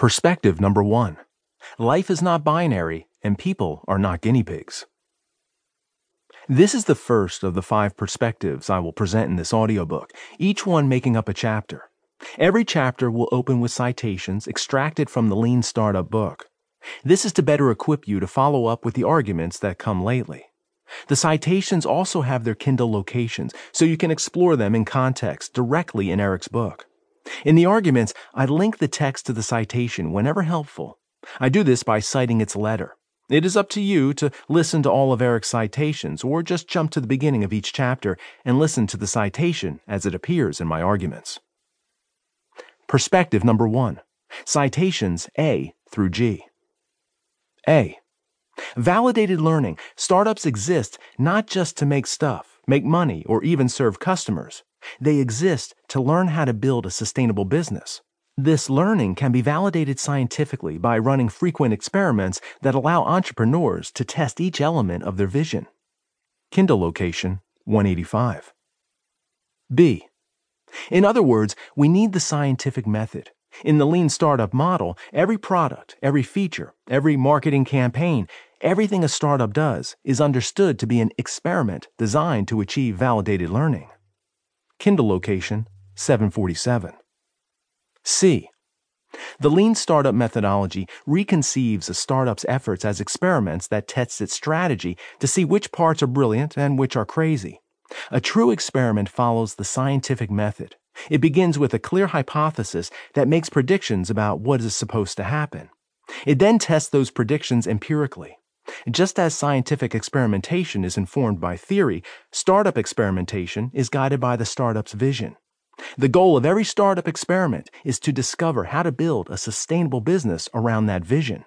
Perspective number one Life is not binary, and people are not guinea pigs. This is the first of the five perspectives I will present in this audiobook, each one making up a chapter. Every chapter will open with citations extracted from the Lean Startup book. This is to better equip you to follow up with the arguments that come lately. The citations also have their Kindle locations, so you can explore them in context directly in Eric's book. In the arguments, I link the text to the citation whenever helpful. I do this by citing its letter. It is up to you to listen to all of Eric's citations or just jump to the beginning of each chapter and listen to the citation as it appears in my arguments. Perspective number one Citations A through G. A. Validated learning. Startups exist not just to make stuff, make money, or even serve customers. They exist to learn how to build a sustainable business. This learning can be validated scientifically by running frequent experiments that allow entrepreneurs to test each element of their vision. Kindle location 185. B. In other words, we need the scientific method. In the lean startup model, every product, every feature, every marketing campaign, everything a startup does is understood to be an experiment designed to achieve validated learning. Kindle location 747. C. The lean startup methodology reconceives a startup's efforts as experiments that test its strategy to see which parts are brilliant and which are crazy. A true experiment follows the scientific method. It begins with a clear hypothesis that makes predictions about what is supposed to happen. It then tests those predictions empirically. Just as scientific experimentation is informed by theory, startup experimentation is guided by the startup's vision. The goal of every startup experiment is to discover how to build a sustainable business around that vision.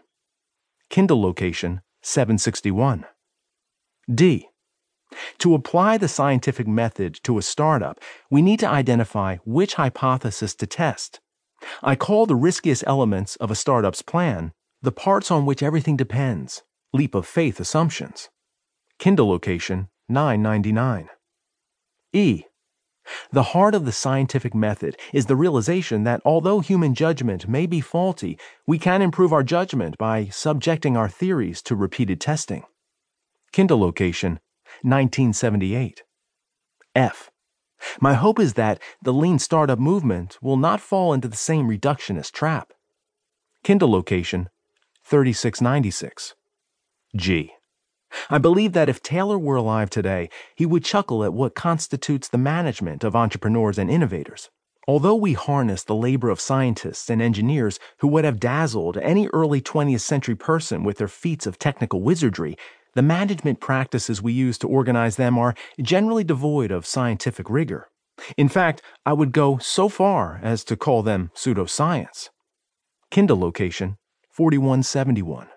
Kindle location 761. D. To apply the scientific method to a startup, we need to identify which hypothesis to test. I call the riskiest elements of a startup's plan the parts on which everything depends leap of faith assumptions. Kindle location 999. E. The heart of the scientific method is the realization that although human judgment may be faulty, we can improve our judgment by subjecting our theories to repeated testing. Kindle location 1978. F. My hope is that the lean startup movement will not fall into the same reductionist trap. Kindle location 3696. G. I believe that if Taylor were alive today, he would chuckle at what constitutes the management of entrepreneurs and innovators. Although we harness the labor of scientists and engineers who would have dazzled any early 20th century person with their feats of technical wizardry, the management practices we use to organize them are generally devoid of scientific rigor. In fact, I would go so far as to call them pseudoscience. Kindle location 4171.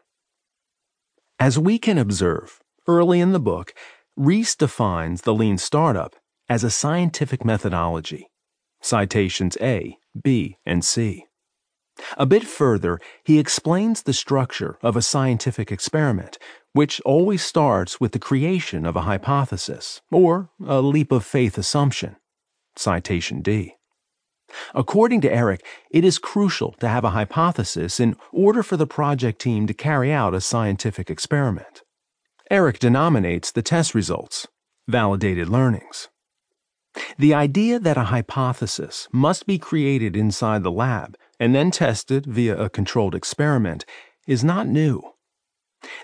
As we can observe, early in the book, Ries defines the lean startup as a scientific methodology. Citations A, B, and C. A bit further, he explains the structure of a scientific experiment, which always starts with the creation of a hypothesis or a leap of faith assumption. Citation D. According to Eric, it is crucial to have a hypothesis in order for the project team to carry out a scientific experiment. Eric denominates the test results validated learnings. The idea that a hypothesis must be created inside the lab and then tested via a controlled experiment is not new.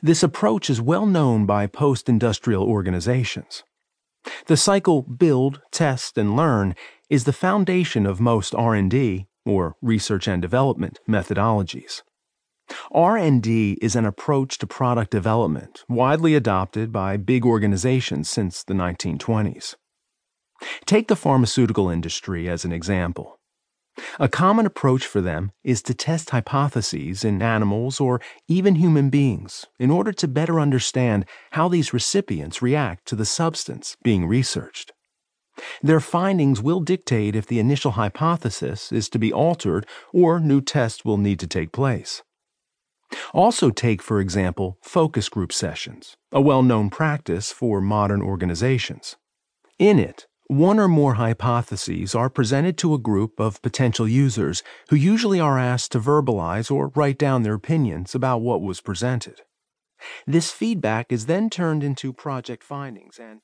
This approach is well known by post-industrial organizations. The cycle build, test, and learn is the foundation of most R&D or research and development methodologies. R&D is an approach to product development widely adopted by big organizations since the 1920s. Take the pharmaceutical industry as an example. A common approach for them is to test hypotheses in animals or even human beings in order to better understand how these recipients react to the substance being researched. Their findings will dictate if the initial hypothesis is to be altered or new tests will need to take place. Also, take, for example, focus group sessions, a well known practice for modern organizations. In it, One or more hypotheses are presented to a group of potential users who usually are asked to verbalize or write down their opinions about what was presented. This feedback is then turned into project findings and